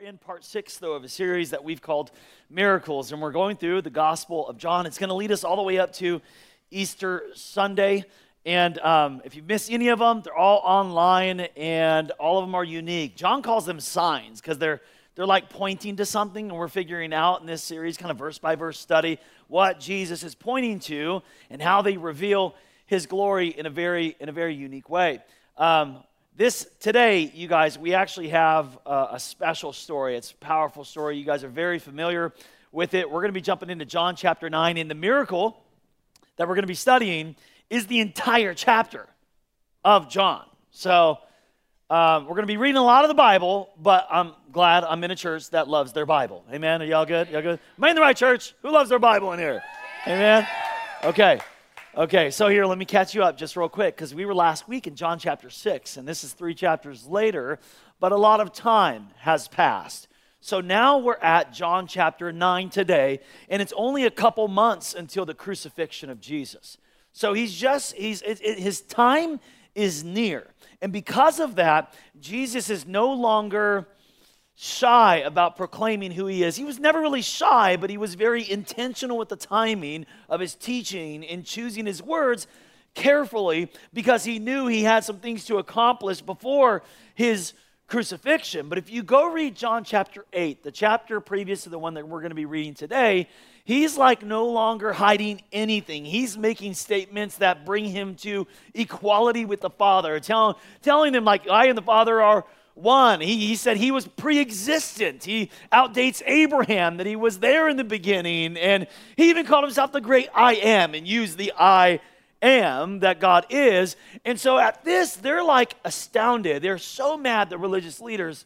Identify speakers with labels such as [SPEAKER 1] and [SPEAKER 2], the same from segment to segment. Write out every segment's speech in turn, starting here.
[SPEAKER 1] We're in part six, though, of a series that we've called Miracles, and we're going through the Gospel of John. It's going to lead us all the way up to Easter Sunday. And um, if you miss any of them, they're all online, and all of them are unique. John calls them signs because they're they're like pointing to something, and we're figuring out in this series, kind of verse by verse study, what Jesus is pointing to and how they reveal His glory in a very in a very unique way. Um, this today, you guys, we actually have a, a special story. It's a powerful story. You guys are very familiar with it. We're going to be jumping into John chapter 9. And the miracle that we're going to be studying is the entire chapter of John. So um, we're going to be reading a lot of the Bible, but I'm glad I'm in a church that loves their Bible. Amen. Are y'all good? Y'all good? Am I in the right church? Who loves their Bible in here? Amen. Okay. Okay, so here, let me catch you up just real quick because we were last week in John chapter 6, and this is three chapters later, but a lot of time has passed. So now we're at John chapter 9 today, and it's only a couple months until the crucifixion of Jesus. So he's just, he's, it, it, his time is near. And because of that, Jesus is no longer shy about proclaiming who he is. He was never really shy, but he was very intentional with the timing of his teaching and choosing his words carefully because he knew he had some things to accomplish before his crucifixion. But if you go read John chapter 8, the chapter previous to the one that we're going to be reading today, he's like no longer hiding anything. He's making statements that bring him to equality with the Father, tell, telling them, like, I and the Father are 1. He, he said he was pre existent. He outdates Abraham, that he was there in the beginning. And he even called himself the great I am and used the I am that God is. And so at this, they're like astounded. They're so mad, that religious leaders.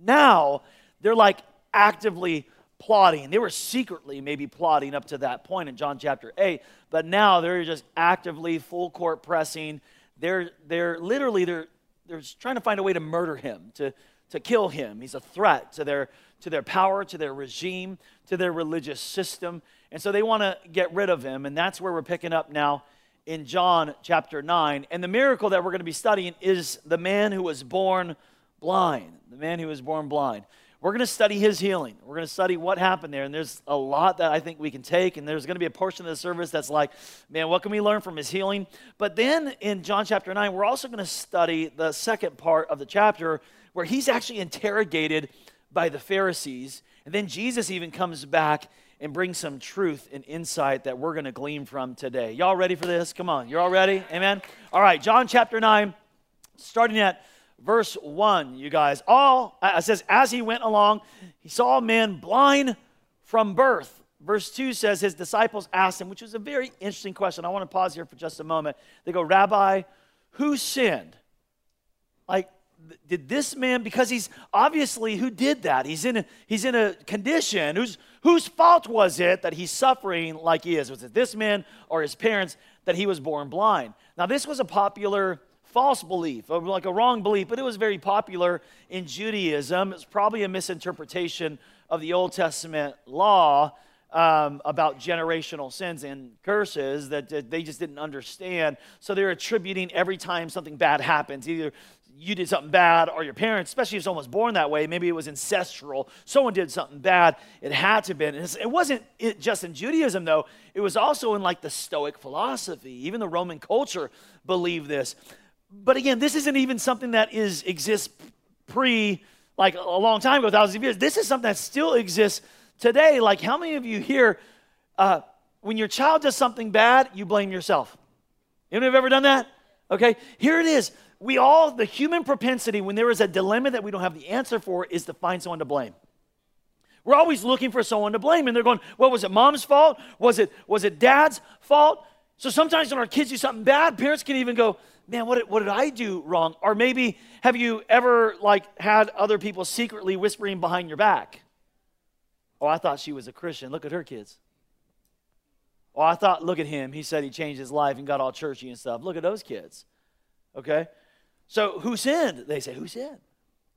[SPEAKER 1] Now, they're like actively plotting. They were secretly maybe plotting up to that point in John chapter 8, but now they're just actively full court pressing. They're, they're literally, they're, they're trying to find a way to murder him, to, to kill him. He's a threat to their, to their power, to their regime, to their religious system. And so they want to get rid of him. And that's where we're picking up now in John chapter 9. And the miracle that we're going to be studying is the man who was born blind. The man who was born blind. We're going to study his healing. We're going to study what happened there. And there's a lot that I think we can take. And there's going to be a portion of the service that's like, man, what can we learn from his healing? But then in John chapter 9, we're also going to study the second part of the chapter where he's actually interrogated by the Pharisees. And then Jesus even comes back and brings some truth and insight that we're going to glean from today. Y'all ready for this? Come on. You're all ready? Amen? All right, John chapter 9, starting at verse 1, you guys. All, uh, it says, as he went along, he saw a man blind from birth. Verse 2 says, his disciples asked him, which was a very interesting question. I want to pause here for just a moment. They go, Rabbi, who sinned? Like, did this man, because he's obviously, who did that? He's in a, he's in a condition. Whose, whose fault was it that he's suffering like he is? Was it this man or his parents that he was born blind? Now, this was a popular false belief, like a wrong belief, but it was very popular in Judaism. It's probably a misinterpretation of the Old Testament law um, about generational sins and curses that, they just didn't understand. So they're attributing every time something bad happens, either you did something bad or your parents, especially if someone was born that way, maybe it was ancestral. Someone did something bad. It had to have been. It wasn't just in Judaism, though. It was also in like the Stoic philosophy. Even the Roman culture believed this but again, this isn't even something that is exists pre like a long time ago, thousands of years. This is something that still exists today. Like, how many of you here, uh, when your child does something bad, you blame yourself? Anyone have ever done that? Okay, here it is. We all, the human propensity, when there is a dilemma that we don't have the answer for, is to find someone to blame. We're always looking for someone to blame, and they're going, "Well, was it mom's fault? Was it was it dad's fault?" So sometimes when our kids do something bad, parents can even go, man, what did, what did I do wrong? Or maybe have you ever like had other people secretly whispering behind your back? Oh, I thought she was a Christian. Look at her kids. Oh, I thought, look at him. He said he changed his life and got all churchy and stuff. Look at those kids. Okay? So who sinned? They say, who sinned?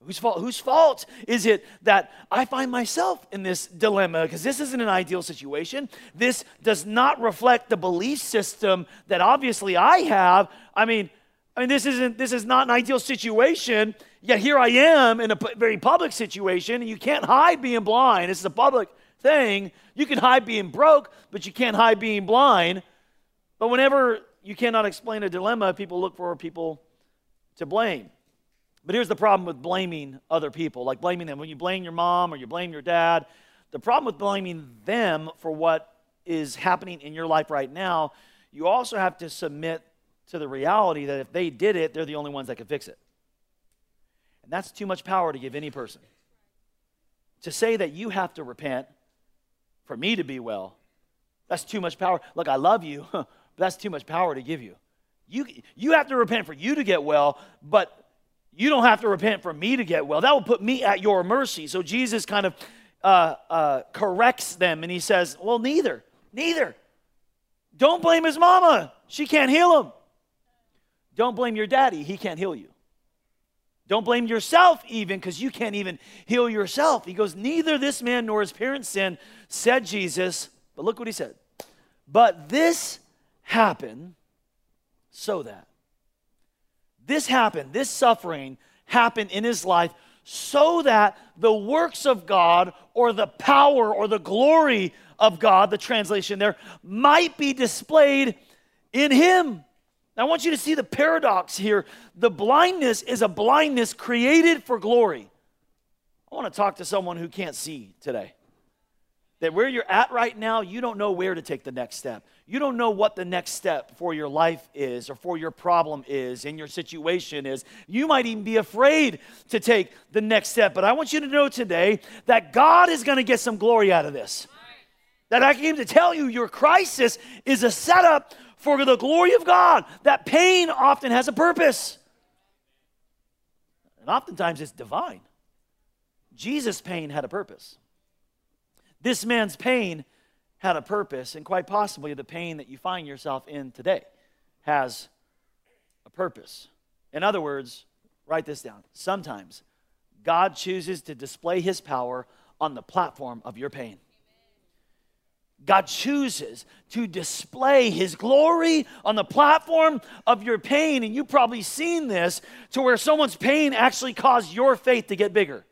[SPEAKER 1] Whose fault, whose fault is it that I find myself in this dilemma? Because this isn't an ideal situation. This does not reflect the belief system that obviously I have. I mean, I mean, this isn't this is not an ideal situation. Yet here I am in a very public situation, and you can't hide being blind. This is a public thing. You can hide being broke, but you can't hide being blind. But whenever you cannot explain a dilemma, people look for people to blame. But here's the problem with blaming other people, like blaming them. When you blame your mom or you blame your dad, the problem with blaming them for what is happening in your life right now, you also have to submit to the reality that if they did it, they're the only ones that can fix it. And that's too much power to give any person. To say that you have to repent for me to be well, that's too much power. Look, I love you, but that's too much power to give you. You, you have to repent for you to get well, but you don't have to repent for me to get well. That will put me at your mercy. So Jesus kind of uh, uh, corrects them and he says, Well, neither, neither. Don't blame his mama. She can't heal him. Don't blame your daddy. He can't heal you. Don't blame yourself, even, because you can't even heal yourself. He goes, Neither this man nor his parents sin, said Jesus. But look what he said. But this happened so that. This happened, this suffering happened in his life so that the works of God or the power or the glory of God, the translation there, might be displayed in him. Now, I want you to see the paradox here. The blindness is a blindness created for glory. I want to talk to someone who can't see today. That where you're at right now, you don't know where to take the next step. You don't know what the next step for your life is or for your problem is and your situation is. You might even be afraid to take the next step. But I want you to know today that God is going to get some glory out of this. That I came to tell you your crisis is a setup for the glory of God. That pain often has a purpose. And oftentimes it's divine. Jesus' pain had a purpose. This man's pain had a purpose, and quite possibly the pain that you find yourself in today has a purpose. In other words, write this down. Sometimes God chooses to display his power on the platform of your pain. God chooses to display his glory on the platform of your pain. And you've probably seen this to where someone's pain actually caused your faith to get bigger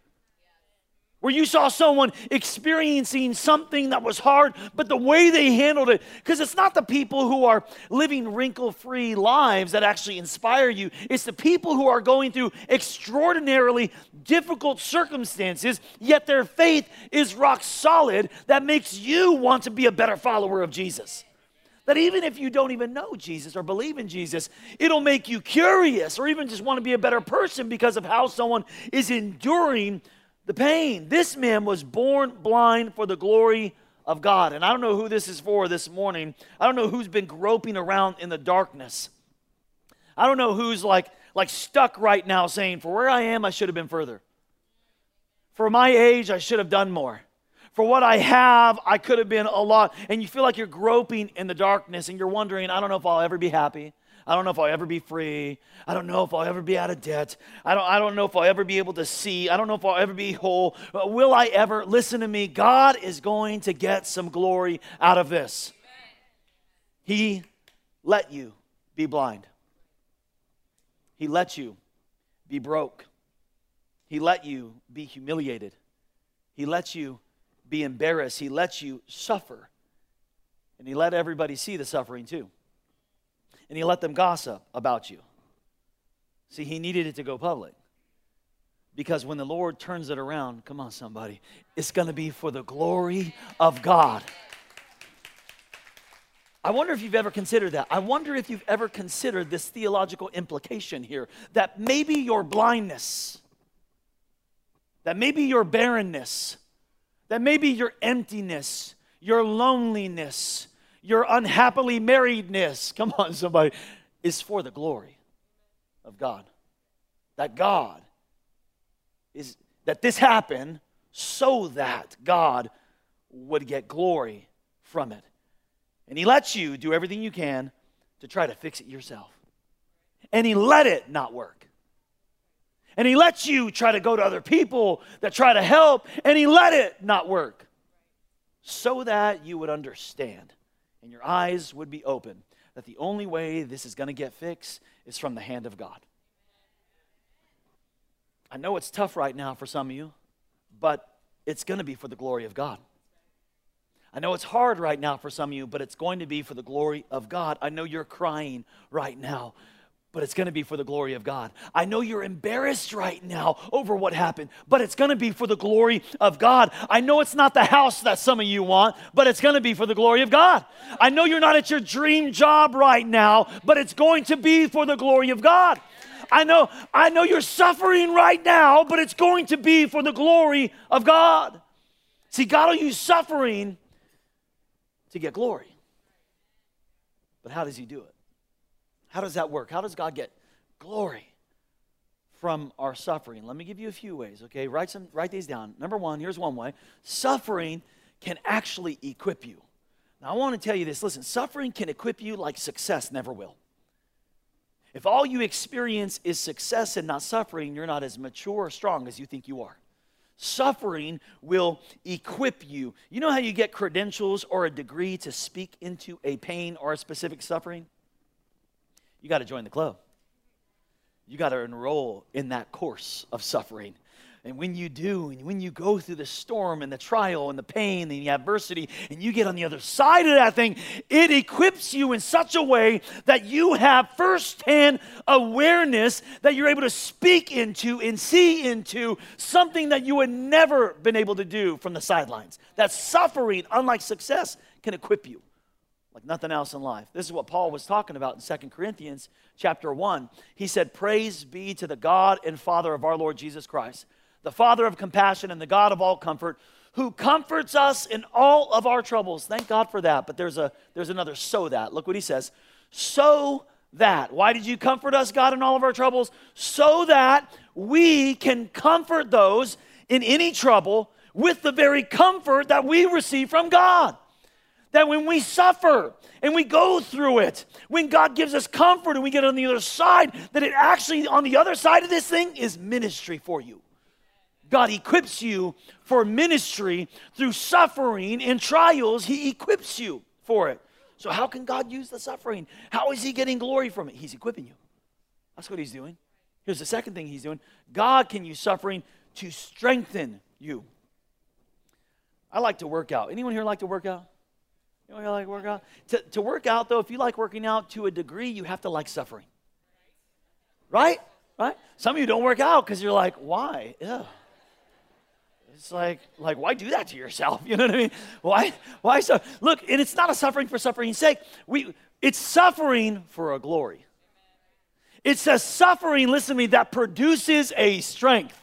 [SPEAKER 1] where you saw someone experiencing something that was hard, but the way they handled it, because it's not the people who are living wrinkle free lives that actually inspire you, it's the people who are going through extraordinarily difficult circumstances, yet their faith is rock solid that makes you want to be a better follower of Jesus. That even if you don't even know Jesus or believe in Jesus, it'll make you curious or even just want to be a better person because of how someone is enduring the pain. This man was born blind for the glory of God. And I don't know who this is for this morning. I don't know who's been groping around in the darkness. I don't know who's like like stuck right now saying, "For where I am, I should have been further. For my age, I should have done more. For what I have, I could have been a lot." And you feel like you're groping in the darkness and you're wondering, "I don't know if I'll ever be happy. I don't know if I'll ever be free. I don't know if I'll ever be out of debt. I don't, I don't know if I'll ever be able to see. I don't know if I'll ever be whole. Uh, will I ever? Listen to me. God is going to get some glory out of this. He let you be blind, He let you be broke, He let you be humiliated, He let you be embarrassed, He let you suffer, and He let everybody see the suffering too and he let them gossip about you. See, he needed it to go public. Because when the Lord turns it around, come on, somebody, it's going to be for the glory of God. I wonder if you've ever considered that. I wonder if you've ever considered this theological implication here that maybe your blindness, that maybe your barrenness, that maybe your emptiness, your loneliness, your unhappily marriedness, come on, somebody, is for the glory of God. That God is, that this happened so that God would get glory from it. And He lets you do everything you can to try to fix it yourself. And He let it not work. And He lets you try to go to other people that try to help, and He let it not work so that you would understand and your eyes would be open that the only way this is going to get fixed is from the hand of God. I know it's tough right now for some of you, but it's going to be for the glory of God. I know it's hard right now for some of you, but it's going to be for the glory of God. I know you're crying right now, but it's going to be for the glory of God. I know you're embarrassed right now over what happened, but it's going to be for the glory of God. I know it's not the house that some of you want, but it's going to be for the glory of God. I know you're not at your dream job right now, but it's going to be for the glory of God. I know I know you're suffering right now, but it's going to be for the glory of God. See, God will use suffering to get glory. But how does he do it? How does that work? How does God get glory from our suffering? Let me give you a few ways, okay? Write some write these down. Number 1, here's one way. Suffering can actually equip you. Now I want to tell you this. Listen, suffering can equip you like success never will. If all you experience is success and not suffering, you're not as mature or strong as you think you are. Suffering will equip you. You know how you get credentials or a degree to speak into a pain or a specific suffering? You got to join the club. You got to enroll in that course of suffering. And when you do, and when you go through the storm and the trial and the pain and the adversity, and you get on the other side of that thing, it equips you in such a way that you have firsthand awareness that you're able to speak into and see into something that you had never been able to do from the sidelines. That suffering, unlike success, can equip you like nothing else in life. This is what Paul was talking about in Second Corinthians chapter 1. He said, Praise be to the God and Father of our Lord Jesus Christ, the Father of compassion and the God of all comfort, who comforts us in all of our troubles. Thank God for that. But there's a there's another so that. Look what he says. So that. Why did you comfort us, God, in all of our troubles? So that we can comfort those in any trouble with the very comfort that we receive from God that when we suffer and we go through it, when God gives us comfort and we get on the other side, that it actually, on the other side of this thing, is ministry for you. God equips you for ministry through suffering and trials, He equips you for it. So, how can God use the suffering? How is He getting glory from it? He's equipping you. That's what He's doing. Here's the second thing He's doing God can use suffering to strengthen you. I like to work out. Anyone here like to work out? You like work out? To, to work out, though, if you like working out to a degree, you have to like suffering. Right? Right? Some of you don't work out because you're like, why? Ugh. It's like, like, why do that to yourself? You know what I mean? Why, why so? Look, and it's not a suffering for suffering's sake. We, it's suffering for a glory. It's a suffering, listen to me, that produces a strength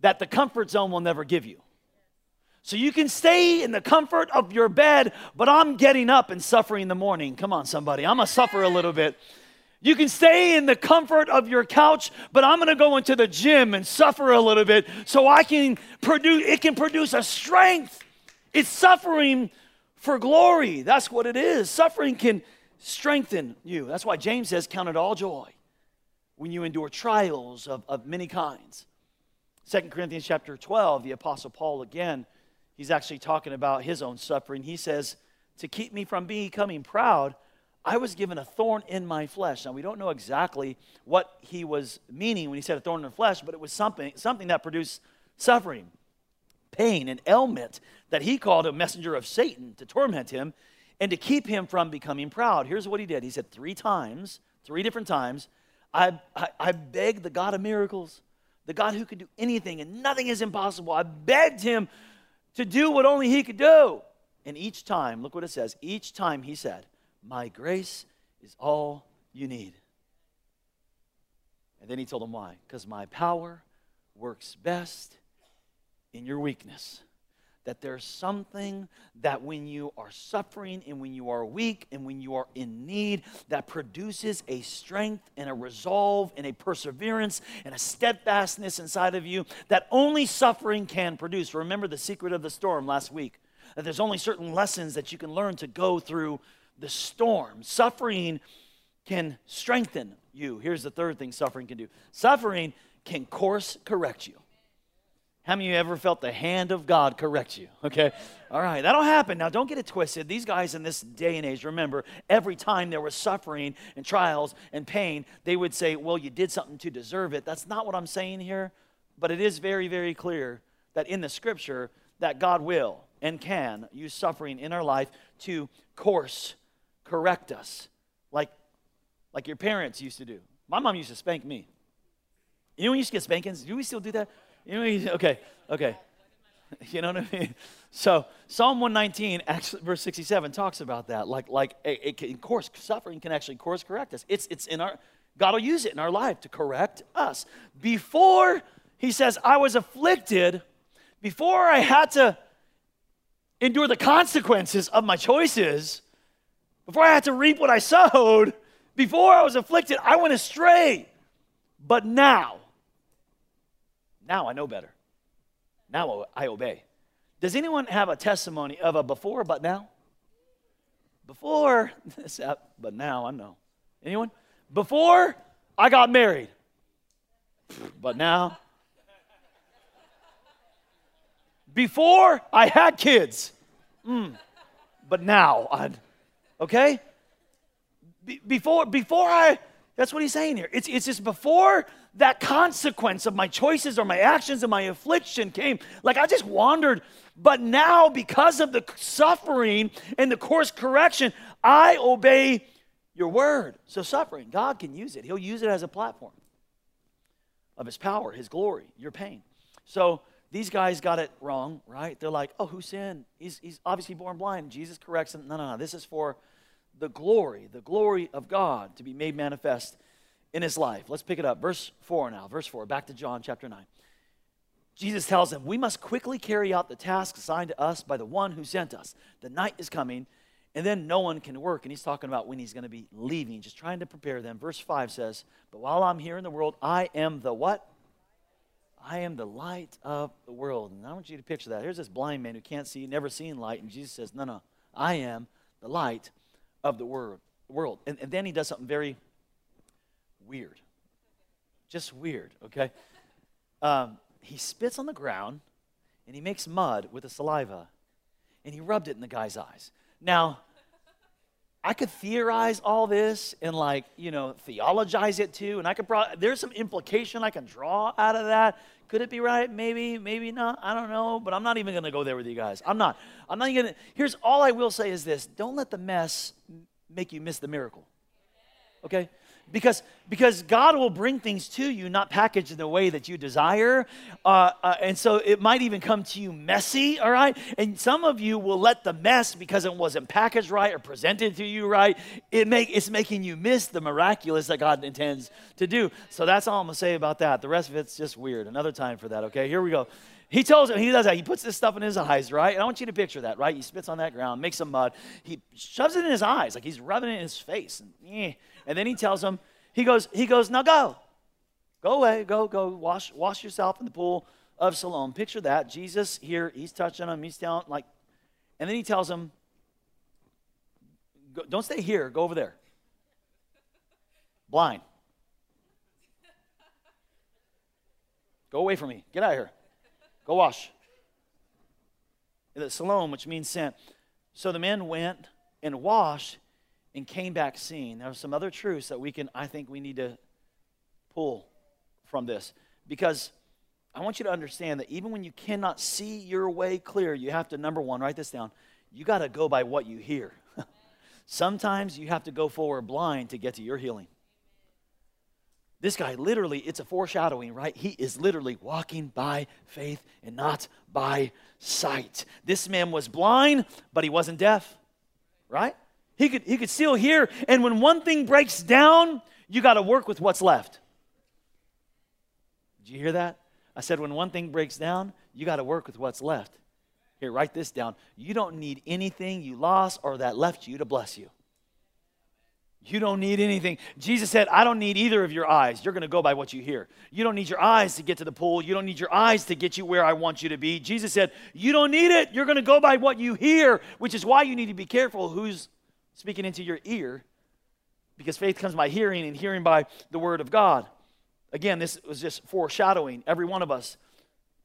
[SPEAKER 1] that the comfort zone will never give you. So you can stay in the comfort of your bed, but I'm getting up and suffering in the morning. Come on, somebody. I'm going to suffer a little bit. You can stay in the comfort of your couch, but I'm going to go into the gym and suffer a little bit so I can produce, it can produce a strength. It's suffering for glory. That's what it is. Suffering can strengthen you. That's why James says, Count it all joy when you endure trials of, of many kinds. Second Corinthians chapter 12, the Apostle Paul again he's actually talking about his own suffering. He says, To keep me from becoming proud, I was given a thorn in my flesh. Now, we don't know exactly what he was meaning when he said a thorn in the flesh, but it was something, something that produced suffering, pain, and ailment that he called a messenger of Satan to torment him and to keep him from becoming proud. Here's what he did he said, Three times, three different times, I, I, I begged the God of miracles, the God who could do anything and nothing is impossible. I begged him to do what only he could do. And each time, look what it says, each time he said, My grace is all you need. And then he told them why. Because my power works best in your weakness that there's something that when you are suffering and when you are weak and when you are in need, that produces a strength and a resolve and a perseverance and a steadfastness inside of you that only suffering can produce. Remember the secret of the storm last week that there's only certain lessons that you can learn to go through the storm. Suffering can strengthen you. Here's the third thing suffering can do suffering can course correct you. How many of you ever felt the hand of God correct you? Okay. All right. That'll happen. Now, don't get it twisted. These guys in this day and age, remember, every time there was suffering and trials and pain, they would say, Well, you did something to deserve it. That's not what I'm saying here. But it is very, very clear that in the scripture, that God will and can use suffering in our life to course correct us, like, like your parents used to do. My mom used to spank me. You know when you used to get spankings? Do we still do that? You know, okay, okay. You know what I mean? So Psalm 119, actually, verse 67 talks about that. Like, like it can course suffering can actually course correct us. It's, it's in our God will use it in our life to correct us. Before he says, I was afflicted, before I had to endure the consequences of my choices, before I had to reap what I sowed, before I was afflicted, I went astray. But now, now I know better. Now I obey. Does anyone have a testimony of a before but now? Before, this, but now I know. Anyone? Before I got married, but now. Before I had kids, mm, but now I. Okay? Be, before before I. That's what he's saying here. It's it's just before that consequence of my choices or my actions and my affliction came. Like I just wandered, but now because of the suffering and the course correction, I obey your word. So suffering, God can use it. He'll use it as a platform of his power, his glory, your pain. So these guys got it wrong, right? They're like, oh, who sinned? He's, he's obviously born blind. Jesus corrects him. No, no, no. This is for the glory, the glory of God to be made manifest in his life. Let's pick it up. Verse 4 now. Verse 4, back to John chapter 9. Jesus tells them, We must quickly carry out the task assigned to us by the one who sent us. The night is coming, and then no one can work. And he's talking about when he's going to be leaving, just trying to prepare them. Verse 5 says, But while I'm here in the world, I am the what? I am the light of the world. And I want you to picture that. Here's this blind man who can't see, never seen light. And Jesus says, No, no, I am the light of the world. And, and then he does something very weird. Just weird, okay? Um, he spits on the ground and he makes mud with the saliva and he rubbed it in the guy's eyes. Now, I could theorize all this and like, you know, theologize it too. And I could probably, there's some implication I can draw out of that. Could it be right? Maybe, maybe not. I don't know. But I'm not even going to go there with you guys. I'm not. I'm not going to. Here's all I will say is this don't let the mess make you miss the miracle. Okay? Because because god will bring things to you not packaged in the way that you desire uh, uh, and so it might even come to you messy all right and some of you will let the mess because it wasn't packaged right or presented to you right it make it's making you miss the miraculous that god intends to do so that's all i'm gonna say about that the rest of it's just weird another time for that okay here we go he tells him, he does that. He puts this stuff in his eyes, right? And I want you to picture that, right? He spits on that ground, makes some mud. He shoves it in his eyes, like he's rubbing it in his face. And, eh. And then he tells him, he goes, he goes, now go. Go away, go, go, wash, wash yourself in the pool of Siloam. Picture that. Jesus here, he's touching him, he's telling, like, and then he tells him, don't stay here, go over there. Blind. Go away from me. Get out of here. Go wash. Siloam, which means sent. So the men went and washed and came back seeing. There are some other truths that we can, I think we need to pull from this. Because I want you to understand that even when you cannot see your way clear, you have to, number one, write this down. You got to go by what you hear. Sometimes you have to go forward blind to get to your healing. This guy literally, it's a foreshadowing, right? He is literally walking by faith and not by sight. This man was blind, but he wasn't deaf, right? He could, he could still hear. And when one thing breaks down, you got to work with what's left. Did you hear that? I said, when one thing breaks down, you got to work with what's left. Here, write this down. You don't need anything you lost or that left you to bless you. You don't need anything. Jesus said, I don't need either of your eyes. You're going to go by what you hear. You don't need your eyes to get to the pool. You don't need your eyes to get you where I want you to be. Jesus said, You don't need it. You're going to go by what you hear, which is why you need to be careful who's speaking into your ear because faith comes by hearing and hearing by the word of God. Again, this was just foreshadowing every one of us.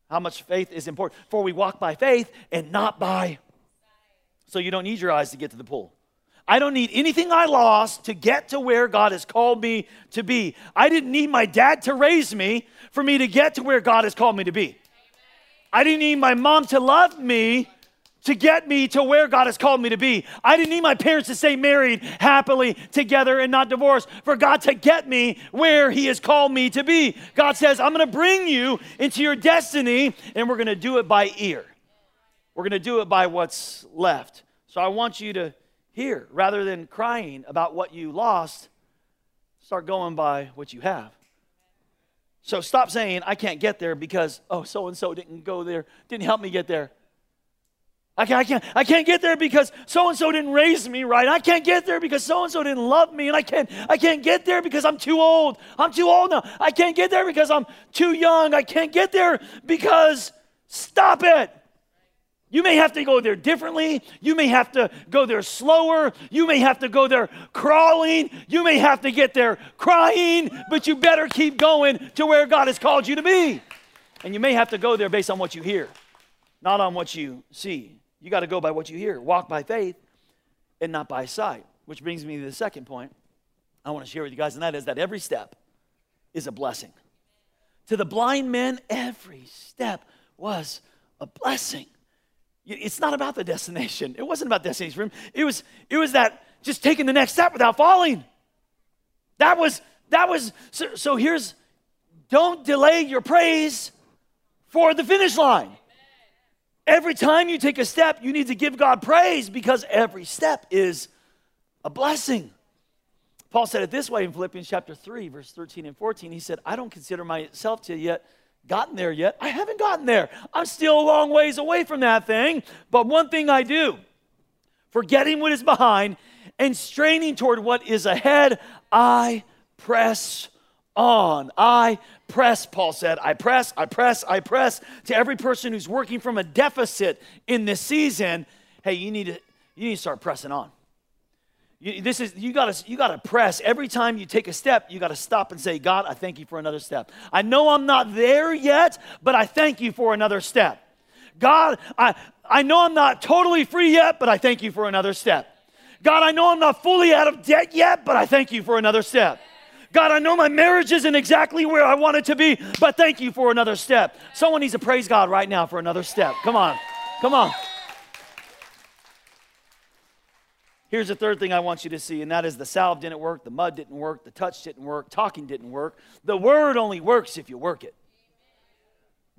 [SPEAKER 1] How much faith is important? For we walk by faith and not by. So you don't need your eyes to get to the pool. I don't need anything I lost to get to where God has called me to be. I didn't need my dad to raise me for me to get to where God has called me to be. I didn't need my mom to love me to get me to where God has called me to be. I didn't need my parents to stay married happily together and not divorced for God to get me where He has called me to be. God says, I'm going to bring you into your destiny, and we're going to do it by ear. We're going to do it by what's left. So I want you to hear rather than crying about what you lost, start going by what you have. So stop saying, I can't get there because, oh, so and so didn't go there, didn't help me get there. I can't, I can't, I can't get there because so and so didn't raise me right. I can't get there because so and so didn't love me. And I can't, I can't get there because I'm too old. I'm too old now. I can't get there because I'm too young. I can't get there because stop it. You may have to go there differently. You may have to go there slower. You may have to go there crawling. You may have to get there crying, but you better keep going to where God has called you to be. And you may have to go there based on what you hear, not on what you see. You got to go by what you hear. Walk by faith and not by sight. Which brings me to the second point I want to share with you guys, and that is that every step is a blessing. To the blind men, every step was a blessing. It's not about the destination. It wasn't about destination for him. It was, it was that just taking the next step without falling. That was, that was, so, so here's, don't delay your praise for the finish line. Every time you take a step, you need to give God praise because every step is a blessing. Paul said it this way in Philippians chapter 3, verse 13 and 14. He said, I don't consider myself to yet gotten there yet. I haven't gotten there. I'm still a long ways away from that thing. But one thing I do, forgetting what is behind and straining toward what is ahead, I press on. I press, Paul said. I press, I press, I press. To every person who's working from a deficit in this season, hey, you need to, you need to start pressing on. You, this is you got to you got to press every time you take a step. You got to stop and say, God, I thank you for another step. I know I'm not there yet, but I thank you for another step. God, I I know I'm not totally free yet, but I thank you for another step. God, I know I'm not fully out of debt yet, but I thank you for another step. God, I know my marriage isn't exactly where I want it to be, but thank you for another step. Someone needs to praise God right now for another step. Come on. Come on. Here's the third thing I want you to see, and that is the salve didn't work, the mud didn't work, the touch didn't work, talking didn't work. The word only works if you work it.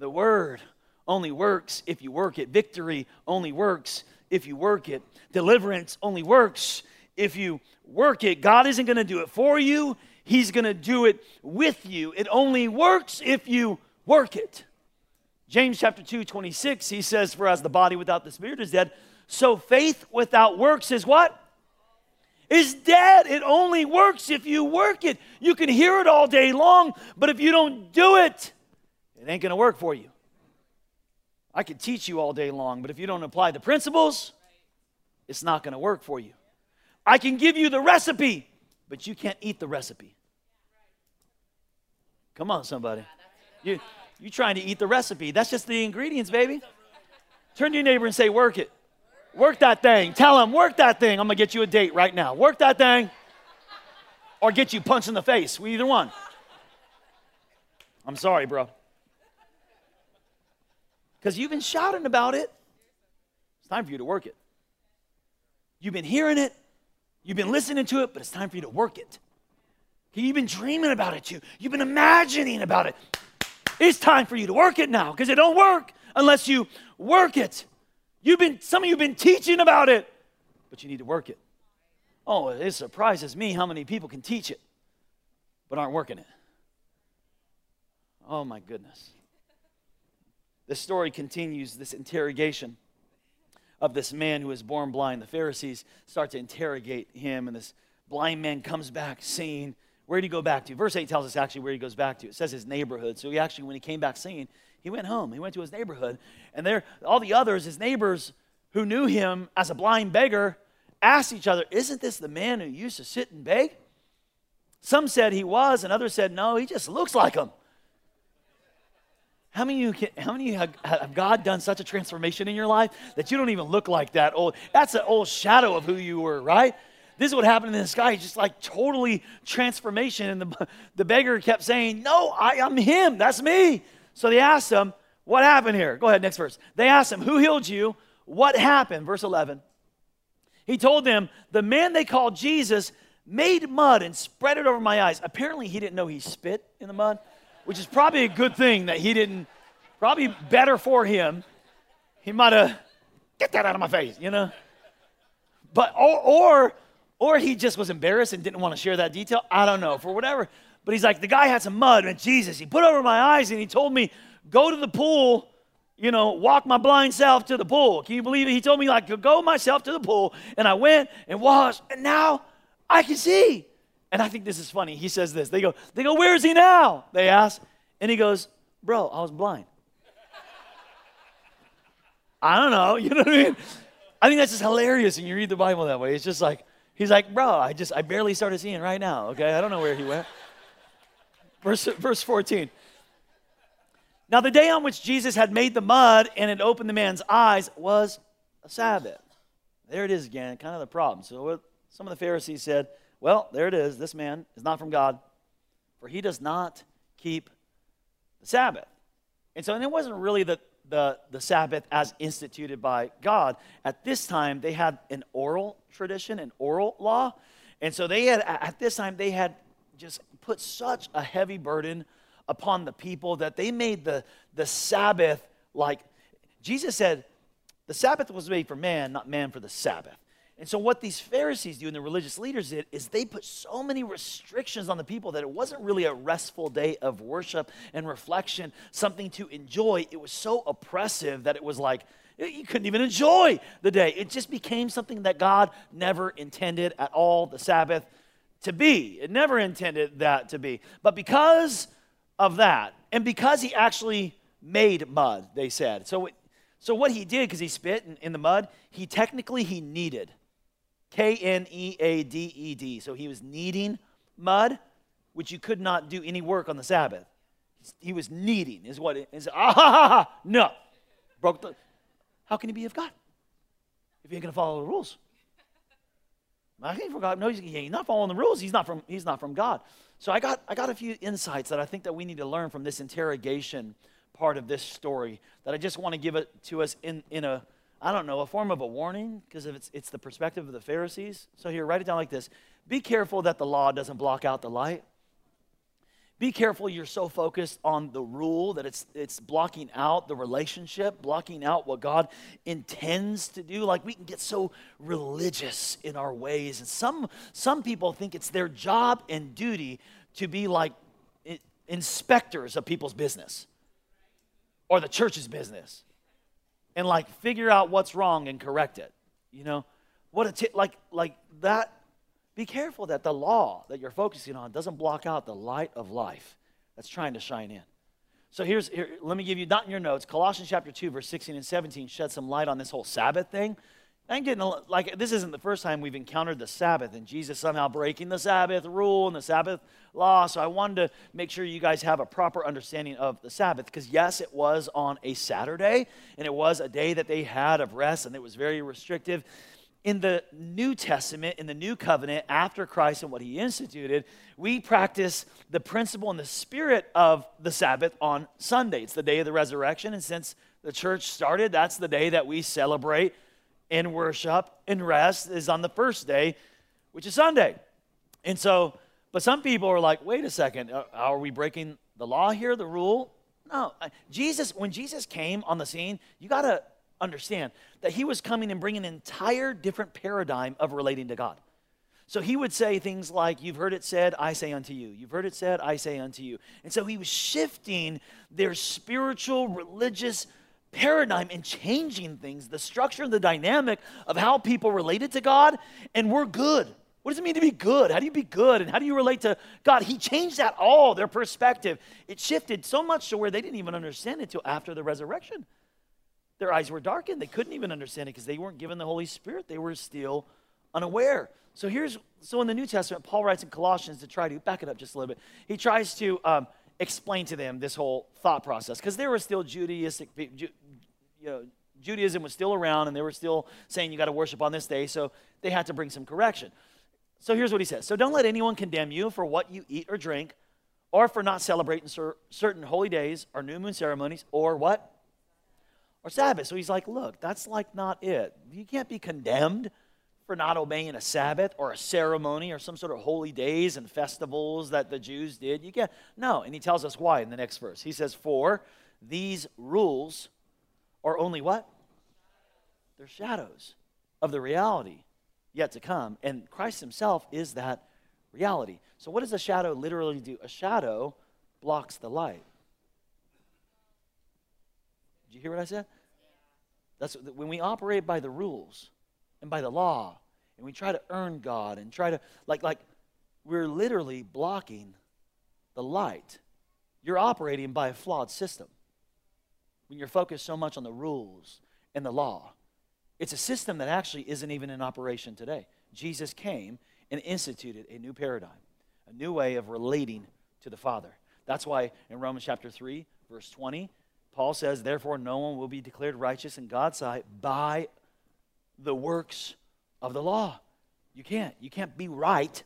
[SPEAKER 1] The word only works if you work it. Victory only works if you work it. Deliverance only works if you work it. God isn't going to do it for you, He's going to do it with you. It only works if you work it. James chapter 2, 26, he says, For as the body without the spirit is dead, so faith without works is what? Is dead. It only works if you work it. You can hear it all day long, but if you don't do it, it ain't going to work for you. I could teach you all day long, but if you don't apply the principles, it's not going to work for you. I can give you the recipe, but you can't eat the recipe. Come on, somebody. You, you trying to eat the recipe. That's just the ingredients, baby. Turn to your neighbor and say, work it. Work that thing. Tell him, work that thing. I'm going to get you a date right now. Work that thing. Or get you punched in the face. We either one. I'm sorry, bro. Because you've been shouting about it. It's time for you to work it. You've been hearing it. You've been listening to it, but it's time for you to work it. You've been dreaming about it too. You've been imagining about it. It's time for you to work it now because it don't work unless you work it. You've been, some of you have been teaching about it, but you need to work it. Oh, it surprises me how many people can teach it, but aren't working it. Oh my goodness. This story continues this interrogation of this man who was born blind. The Pharisees start to interrogate him, and this blind man comes back seeing. Where did he go back to? Verse 8 tells us actually where he goes back to. It says his neighborhood. So he actually, when he came back seeing, he went home. He went to his neighborhood. And there, all the others, his neighbors who knew him as a blind beggar, asked each other, Isn't this the man who used to sit and beg? Some said he was, and others said, No, he just looks like him. How many of you can, how many have, have God done such a transformation in your life that you don't even look like that old? That's an old shadow of who you were, right? This is what happened in this guy. Just like totally transformation. And the, the beggar kept saying, No, I, am him. That's me. So they asked him, What happened here? Go ahead, next verse. They asked him, Who healed you? What happened? Verse 11. He told them, The man they called Jesus made mud and spread it over my eyes. Apparently, he didn't know he spit in the mud which is probably a good thing that he didn't, probably better for him. He might have, get that out of my face, you know? But, or, or, or he just was embarrassed and didn't want to share that detail. I don't know, for whatever. But he's like, the guy had some mud, and Jesus, he put over my eyes and he told me, go to the pool, you know, walk my blind self to the pool. Can you believe it? He told me, like, go myself to the pool. And I went and washed, and now I can see. And I think this is funny. He says this. They go, they go, where is he now? They ask. And he goes, bro, I was blind. I don't know. You know what I mean? I think that's just hilarious And you read the Bible that way. It's just like, he's like, bro, I just, I barely started seeing right now. Okay. I don't know where he went. Verse, verse 14. Now, the day on which Jesus had made the mud and had opened the man's eyes was a Sabbath. There it is again, kind of the problem. So, what some of the Pharisees said, well, there it is. This man is not from God, for he does not keep the Sabbath. And so and it wasn't really the, the, the Sabbath as instituted by God. At this time, they had an oral tradition, an oral law. And so they had, at this time, they had just put such a heavy burden upon the people that they made the, the Sabbath like, Jesus said, the Sabbath was made for man, not man for the Sabbath. And so, what these Pharisees do and the religious leaders did is they put so many restrictions on the people that it wasn't really a restful day of worship and reflection, something to enjoy. It was so oppressive that it was like you couldn't even enjoy the day. It just became something that God never intended at all the Sabbath to be. It never intended that to be. But because of that, and because he actually made mud, they said. So, so what he did, because he spit in, in the mud, he technically he kneaded. K N E A D E D. So he was kneading mud, which you could not do any work on the Sabbath. He was kneading, is what it is. Ah, ha, ha, ha. No. Broke the. How can he be of God if he ain't going to follow the rules? I think for God, no, he's, he's not following the rules. He's not from, he's not from God. So I got, I got a few insights that I think that we need to learn from this interrogation part of this story that I just want to give it to us in, in a I don't know, a form of a warning because it's, it's the perspective of the Pharisees. So here, write it down like this Be careful that the law doesn't block out the light. Be careful you're so focused on the rule that it's, it's blocking out the relationship, blocking out what God intends to do. Like we can get so religious in our ways. And some, some people think it's their job and duty to be like inspectors of people's business or the church's business and like figure out what's wrong and correct it. You know, what a t- like like that. Be careful that the law that you're focusing on doesn't block out the light of life that's trying to shine in. So here's here, let me give you not in your notes. Colossians chapter 2, verse 16 and 17 shed some light on this whole Sabbath thing. I'm getting like this isn't the first time we've encountered the Sabbath and Jesus somehow breaking the Sabbath rule and the Sabbath law. So I wanted to make sure you guys have a proper understanding of the Sabbath because yes, it was on a Saturday and it was a day that they had of rest and it was very restrictive. In the New Testament, in the New Covenant, after Christ and what He instituted, we practice the principle and the spirit of the Sabbath on Sunday. It's the day of the resurrection, and since the church started, that's the day that we celebrate and worship and rest is on the first day, which is Sunday. And so, but some people are like, wait a second, uh, are we breaking the law here, the rule? No. Jesus, when Jesus came on the scene, you got to understand that he was coming and bringing an entire different paradigm of relating to God. So he would say things like, You've heard it said, I say unto you. You've heard it said, I say unto you. And so he was shifting their spiritual, religious paradigm and changing things, the structure and the dynamic of how people related to God, and we're good. What does it mean to be good? How do you be good? And how do you relate to God? He changed that all, their perspective. It shifted so much to where they didn't even understand it until after the resurrection. Their eyes were darkened. They couldn't even understand it because they weren't given the Holy Spirit. They were still unaware. So here's so in the New Testament, Paul writes in Colossians to try to back it up just a little bit. He tries to um, explain to them this whole thought process because there were still Judaistic, you know, Judaism was still around and they were still saying you got to worship on this day, so they had to bring some correction. So here's what he says So don't let anyone condemn you for what you eat or drink, or for not celebrating cer- certain holy days or new moon ceremonies, or what? Or Sabbath. So he's like, look, that's like not it. You can't be condemned for not obeying a Sabbath or a ceremony or some sort of holy days and festivals that the Jews did. You can't. No. And he tells us why in the next verse. He says, For these rules are only what? They're shadows of the reality yet to come. And Christ himself is that reality. So, what does a shadow literally do? A shadow blocks the light. Did you hear what I said? That's when we operate by the rules and by the law, and we try to earn God and try to like like we're literally blocking the light. You're operating by a flawed system when you're focused so much on the rules and the law. It's a system that actually isn't even in operation today. Jesus came and instituted a new paradigm, a new way of relating to the Father. That's why in Romans chapter 3, verse 20, Paul says, Therefore, no one will be declared righteous in God's sight by the works of the law. You can't. You can't be right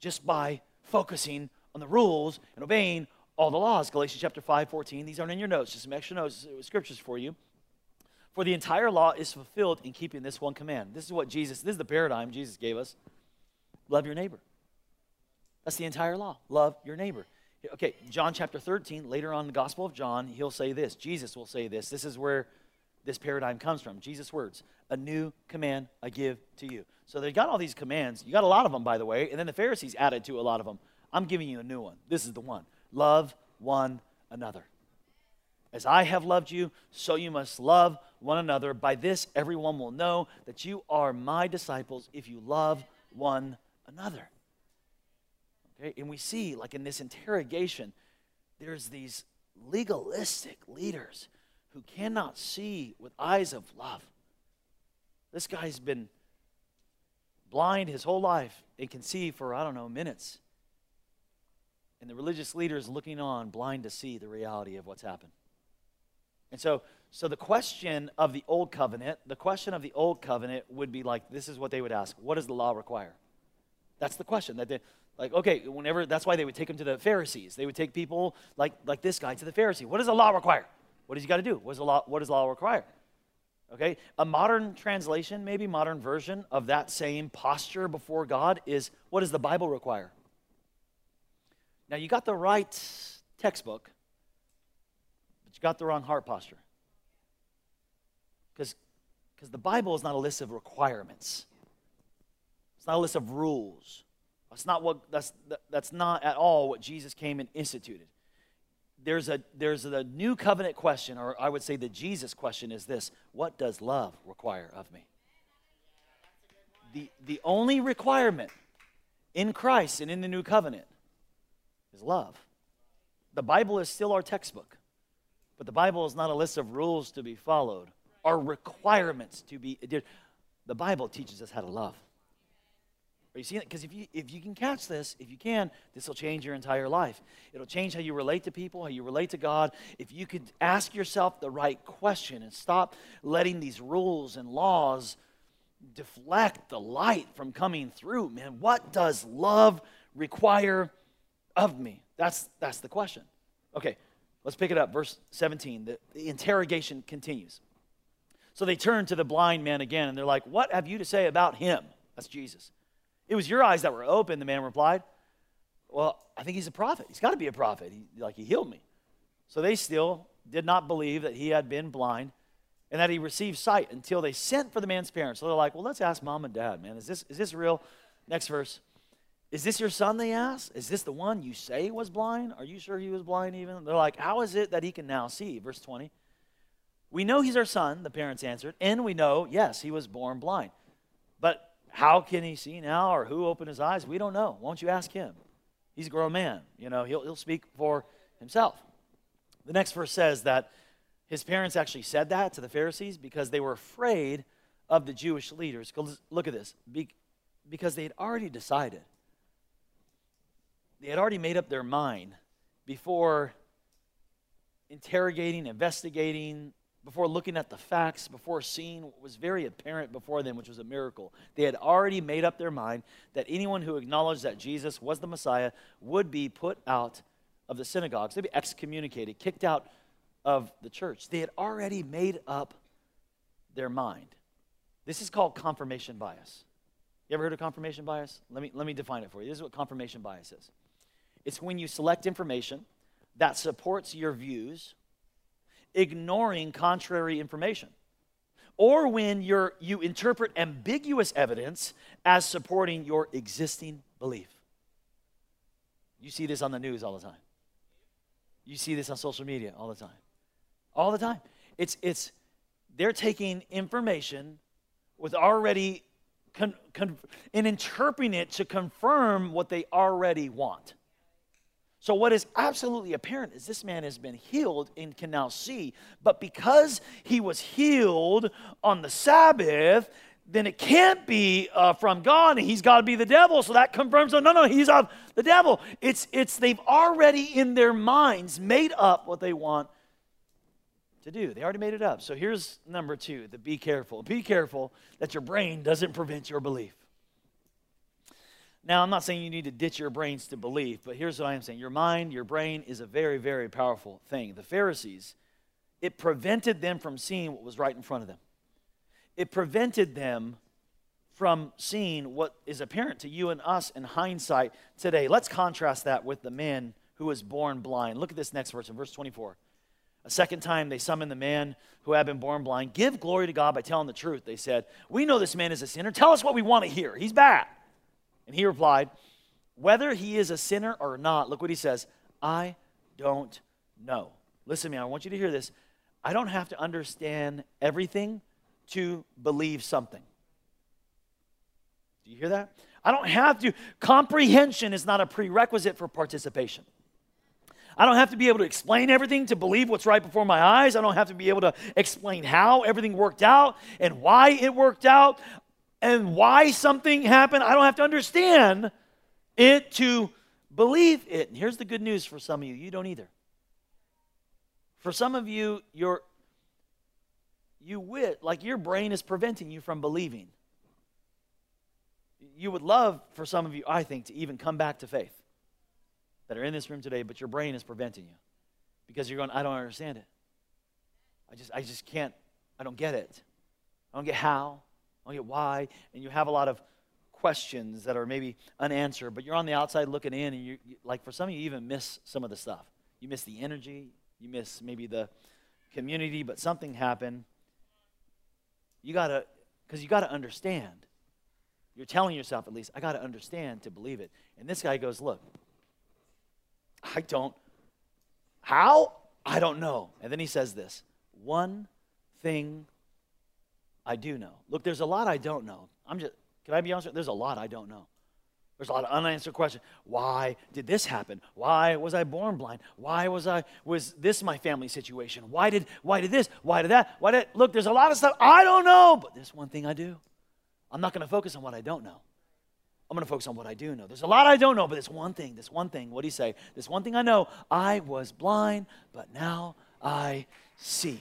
[SPEAKER 1] just by focusing on the rules and obeying all the laws. Galatians chapter 5, 14. These aren't in your notes, just some extra notes, uh, scriptures for you. For the entire law is fulfilled in keeping this one command. This is what Jesus, this is the paradigm Jesus gave us. Love your neighbor. That's the entire law. Love your neighbor. Okay, John chapter 13, later on in the Gospel of John, he'll say this. Jesus will say this. This is where this paradigm comes from. Jesus' words A new command I give to you. So they got all these commands. You got a lot of them, by the way, and then the Pharisees added to a lot of them. I'm giving you a new one. This is the one love one another. As I have loved you, so you must love one another. By this, everyone will know that you are my disciples if you love one another. Okay? And we see, like in this interrogation, there's these legalistic leaders who cannot see with eyes of love. This guy's been blind his whole life and can see for, I don't know, minutes. And the religious leaders looking on, blind to see the reality of what's happened. And so, so the question of the old covenant, the question of the old covenant would be like this is what they would ask. What does the law require? That's the question that they like okay, whenever that's why they would take them to the Pharisees. They would take people like like this guy to the Pharisee. What does the law require? What does he got to do? What does the law what does the law require? Okay? A modern translation, maybe modern version of that same posture before God is what does the Bible require? Now you got the right textbook, but you got the wrong heart posture. Because the Bible is not a list of requirements. It's not a list of rules. That's not what that's that's not at all what Jesus came and instituted. There's a there's a new covenant question, or I would say the Jesus question is this: What does love require of me? The the only requirement in Christ and in the new covenant is love. The Bible is still our textbook, but the Bible is not a list of rules to be followed, or requirements to be. adhered. The Bible teaches us how to love. Are you seeing it? Because if you, if you can catch this, if you can, this will change your entire life. It'll change how you relate to people, how you relate to God. If you could ask yourself the right question and stop letting these rules and laws deflect the light from coming through, man, what does love require of me? That's, that's the question. Okay, let's pick it up. Verse 17. The, the interrogation continues. So they turn to the blind man again and they're like, What have you to say about him? That's Jesus. It was your eyes that were open, the man replied. Well, I think he's a prophet. He's got to be a prophet. He, like he healed me. So they still did not believe that he had been blind and that he received sight until they sent for the man's parents. So they're like, well, let's ask mom and dad, man. Is this, is this real? Next verse. Is this your son? They asked. Is this the one you say was blind? Are you sure he was blind even? They're like, how is it that he can now see? Verse 20. We know he's our son, the parents answered, and we know, yes, he was born blind. But how can he see now or who opened his eyes? We don't know. Won't you ask him? He's a grown man. You know, he'll, he'll speak for himself. The next verse says that his parents actually said that to the Pharisees because they were afraid of the Jewish leaders. Look at this. because they had already decided, they had already made up their mind before interrogating, investigating, before looking at the facts, before seeing what was very apparent before them, which was a miracle. They had already made up their mind that anyone who acknowledged that Jesus was the Messiah would be put out of the synagogues. They'd be excommunicated, kicked out of the church. They had already made up their mind. This is called confirmation bias. You ever heard of confirmation bias? Let me, let me define it for you. This is what confirmation bias is it's when you select information that supports your views ignoring contrary information. Or when you're, you interpret ambiguous evidence as supporting your existing belief. You see this on the news all the time. You see this on social media all the time. All the time. It's, it's they're taking information with already con, con, and interpreting it to confirm what they already want. So, what is absolutely apparent is this man has been healed and can now see. But because he was healed on the Sabbath, then it can't be uh, from God and he's got to be the devil. So that confirms, oh, no, no, he's of the devil. It's, it's they've already in their minds made up what they want to do. They already made it up. So here's number two the be careful. Be careful that your brain doesn't prevent your belief. Now, I'm not saying you need to ditch your brains to believe, but here's what I am saying your mind, your brain is a very, very powerful thing. The Pharisees, it prevented them from seeing what was right in front of them, it prevented them from seeing what is apparent to you and us in hindsight today. Let's contrast that with the man who was born blind. Look at this next verse in verse 24. A second time, they summoned the man who had been born blind. Give glory to God by telling the truth, they said. We know this man is a sinner. Tell us what we want to hear. He's bad. And he replied, Whether he is a sinner or not, look what he says, I don't know. Listen to me, I want you to hear this. I don't have to understand everything to believe something. Do you hear that? I don't have to. Comprehension is not a prerequisite for participation. I don't have to be able to explain everything to believe what's right before my eyes. I don't have to be able to explain how everything worked out and why it worked out and why something happened. I don't have to understand it to believe it. And here's the good news for some of you you don't either. For some of you, your you wit like your brain is preventing you from believing. You would love for some of you, I think, to even come back to faith that are in this room today, but your brain is preventing you because you're going, I don't understand it. I just, I just can't, I don't get it. I don't get how. Get why, and you have a lot of questions that are maybe unanswered, but you're on the outside looking in, and you like for some of you even miss some of the stuff. You miss the energy, you miss maybe the community, but something happened. You gotta, because you gotta understand. You're telling yourself at least, I gotta understand to believe it. And this guy goes, Look, I don't. How? I don't know. And then he says this one thing I do know. Look, there's a lot I don't know. I'm just, can I be honest? There's a lot I don't know. There's a lot of unanswered questions. Why did this happen? Why was I born blind? Why was I was this my family situation? Why did why did this? Why did that? Why did look? There's a lot of stuff I don't know, but there's one thing I do. I'm not going to focus on what I don't know. I'm going to focus on what I do know. There's a lot I don't know, but there's one thing. This one thing. What do you say? This one thing I know. I was blind, but now I see.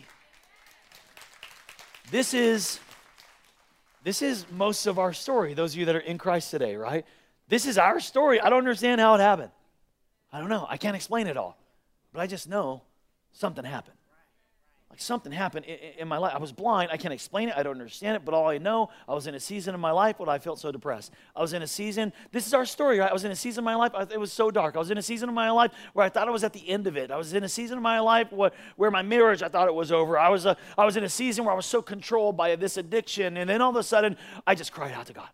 [SPEAKER 1] This is this is most of our story, those of you that are in Christ today, right? This is our story. I don't understand how it happened. I don't know. I can't explain it all. But I just know something happened. Like something happened in, my life. I was blind. I can't explain it. I don't understand it. But all I know, I was in a season of my life when I felt so depressed. I was in a season, this is our story, right? I was in a season of my life, it was so dark. I was in a season of my life where I thought I was at the end of it. I was in a season of my life where, where my marriage, I thought it was over. I was, a, I was in a season where I was so controlled by this addiction. And then all of a sudden, I just cried out to God.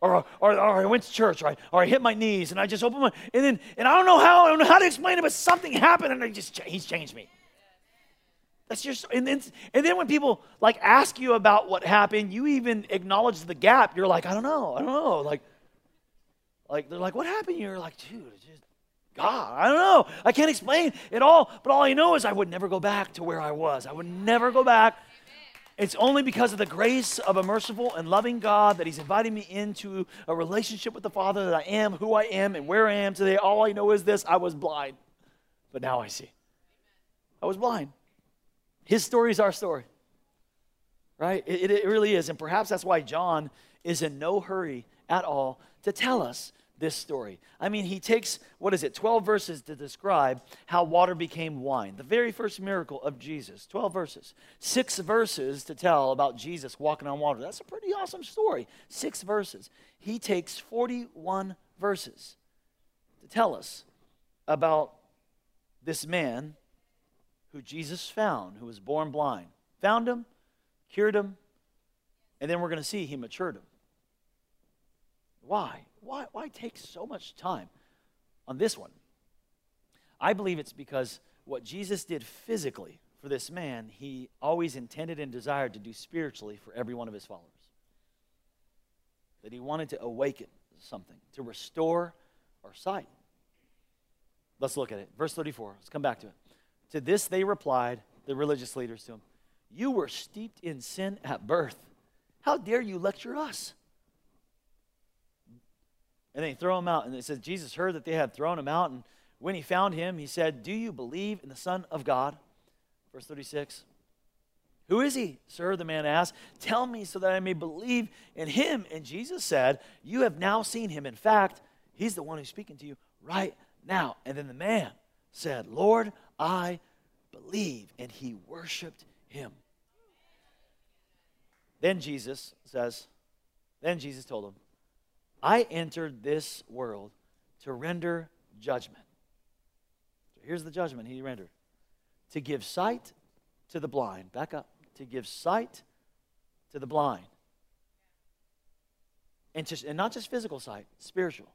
[SPEAKER 1] Or, or, or, I went to church, right? Or I hit my knees and I just opened my, and then, and I don't know how, I don't know how to explain it, but something happened and I just, he's changed me. That's your and then and then when people like ask you about what happened, you even acknowledge the gap. You're like, I don't know, I don't know. Like, like they're like, what happened? You're like, dude, it's just God, I don't know. I can't explain it all, but all I know is I would never go back to where I was. I would never go back It's only because of the grace of a merciful and loving God that He's inviting me into a relationship with the Father that I am who I am and where I am today. All I know is this I was blind, but now I see. I was blind. His story is our story, right? It, it, really is. And perhaps that's why John is in no hurry at all to tell us this story. I mean, he takes, what is it, 12 verses to describe how water became wine. The very first miracle of Jesus, 12 verses. Six verses to tell about Jesus walking on water. That's a pretty awesome story. Six verses. He takes 41 verses to tell us about this man who Jesus found, who was born blind. Found him, cured him, and then we're going to see he matured him. Why? Why, why take so much time on this one? I believe it's because what Jesus did physically for this man, he always intended and desired to do spiritually for every one of his followers. That he wanted to awaken something, to restore our sight. Let's look at it. Verse 34. Let's come back to it. To this they replied, the religious leaders to him, You were steeped in sin at birth. How dare you lecture us? And they throw him out. And it says, Jesus heard that they had thrown him out. And when he found him, he said, Do you believe in the Son of God? Verse 36. Who is he, sir? The man asked. Tell me so that I may believe in him. And Jesus said, You have now seen him. In fact, he's the one who's speaking to you right now. And then the man said, Lord, I believe. And he worshiped him. Then Jesus says, Then Jesus told him, I entered this world to render judgment. So here's the judgment he rendered to give sight to the blind. Back up. To give sight to the blind. And, to, and not just physical sight, spiritual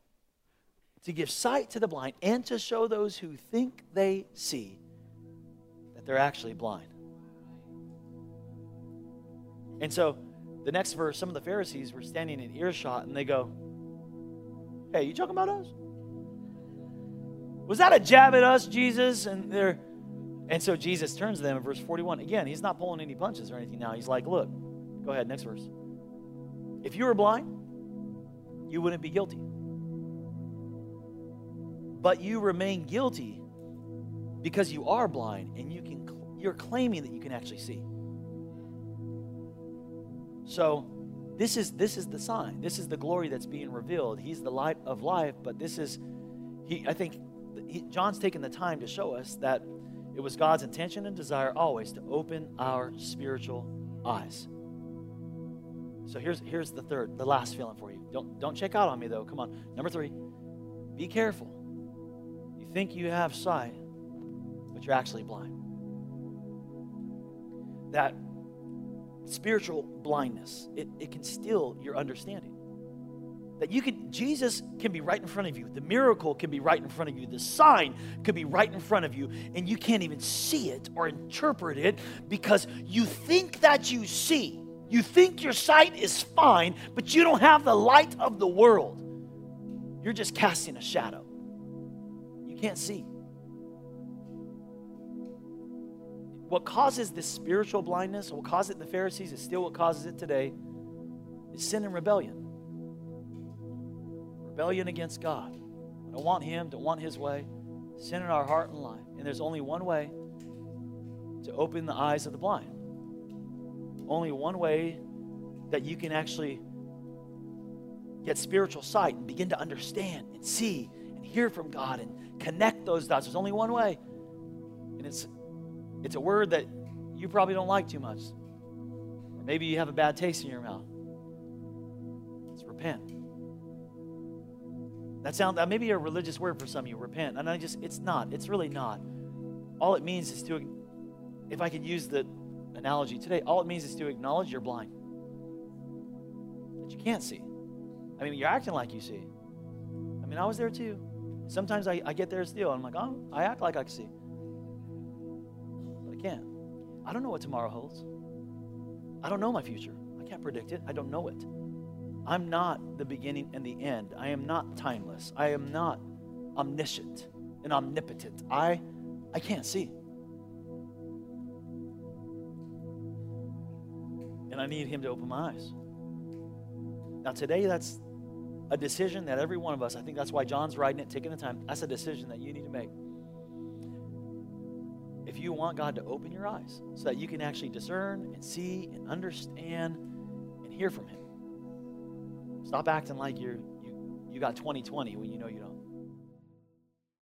[SPEAKER 1] to give sight to the blind, and to show those who think they see that they're actually blind. And so, the next verse, some of the Pharisees were standing in earshot and they go, Hey, you talking about us? Was that a jab at us, Jesus? And they're and so Jesus turns to them in verse 41. Again, he's not pulling any punches or anything now. He's like, look, go ahead, next verse. If you were blind, you wouldn't be guilty but you remain guilty because you are blind and you can you're claiming that you can actually see. So this is this is the sign. This is the glory that's being revealed. He's the light of life, but this is he I think he, John's taken the time to show us that it was God's intention and desire always to open our spiritual eyes. So here's here's the third, the last feeling for you. Don't don't check out on me though. Come on. Number 3. Be careful think you have sight, but you're actually blind. That spiritual blindness, it, it can steal your understanding. That you can, Jesus can be right in front of you. The miracle can be right in front of you. The sign could be right in front of you, and you can't even see it or interpret it because you think that you see. You think your sight is fine, but you don't have the light of the world. You're just casting a shadow can't see. What causes this spiritual blindness, what caused it in the Pharisees, is still what causes it today, is sin and rebellion. Rebellion against God. I don't want Him, don't want His way. Sin in our heart and life. And there's only one way to open the eyes of the blind. Only one way that you can actually get spiritual sight and begin to understand and see and hear from God and connect those dots. There's only one way. And it's it's a word that you probably don't like too much. Or maybe you have a bad taste in your mouth. It's repent. That sounds that may be a religious word for some of you, repent. And I just it's not. It's really not. All it means is to if I could use the analogy today, all it means is to acknowledge you're blind. That you can't see. I mean, you're acting like you see. I mean, I was there too. Sometimes I, I get there still. I'm like, oh, I act like I can see. But I can't. I don't know what tomorrow holds. I don't know my future. I can't predict it. I don't know it. I'm not the beginning and the end. I am not timeless. I am not omniscient and omnipotent. I I can't see. and I need Him to open my eyes. Now, today, that's a decision that every one of us, I think that's why John's writing it, taking the time. That's a decision that you need to make. If you want God to open your eyes so that you can actually discern and see and understand and hear from Him, stop acting like you're, you, you got 2020 when you know you don't.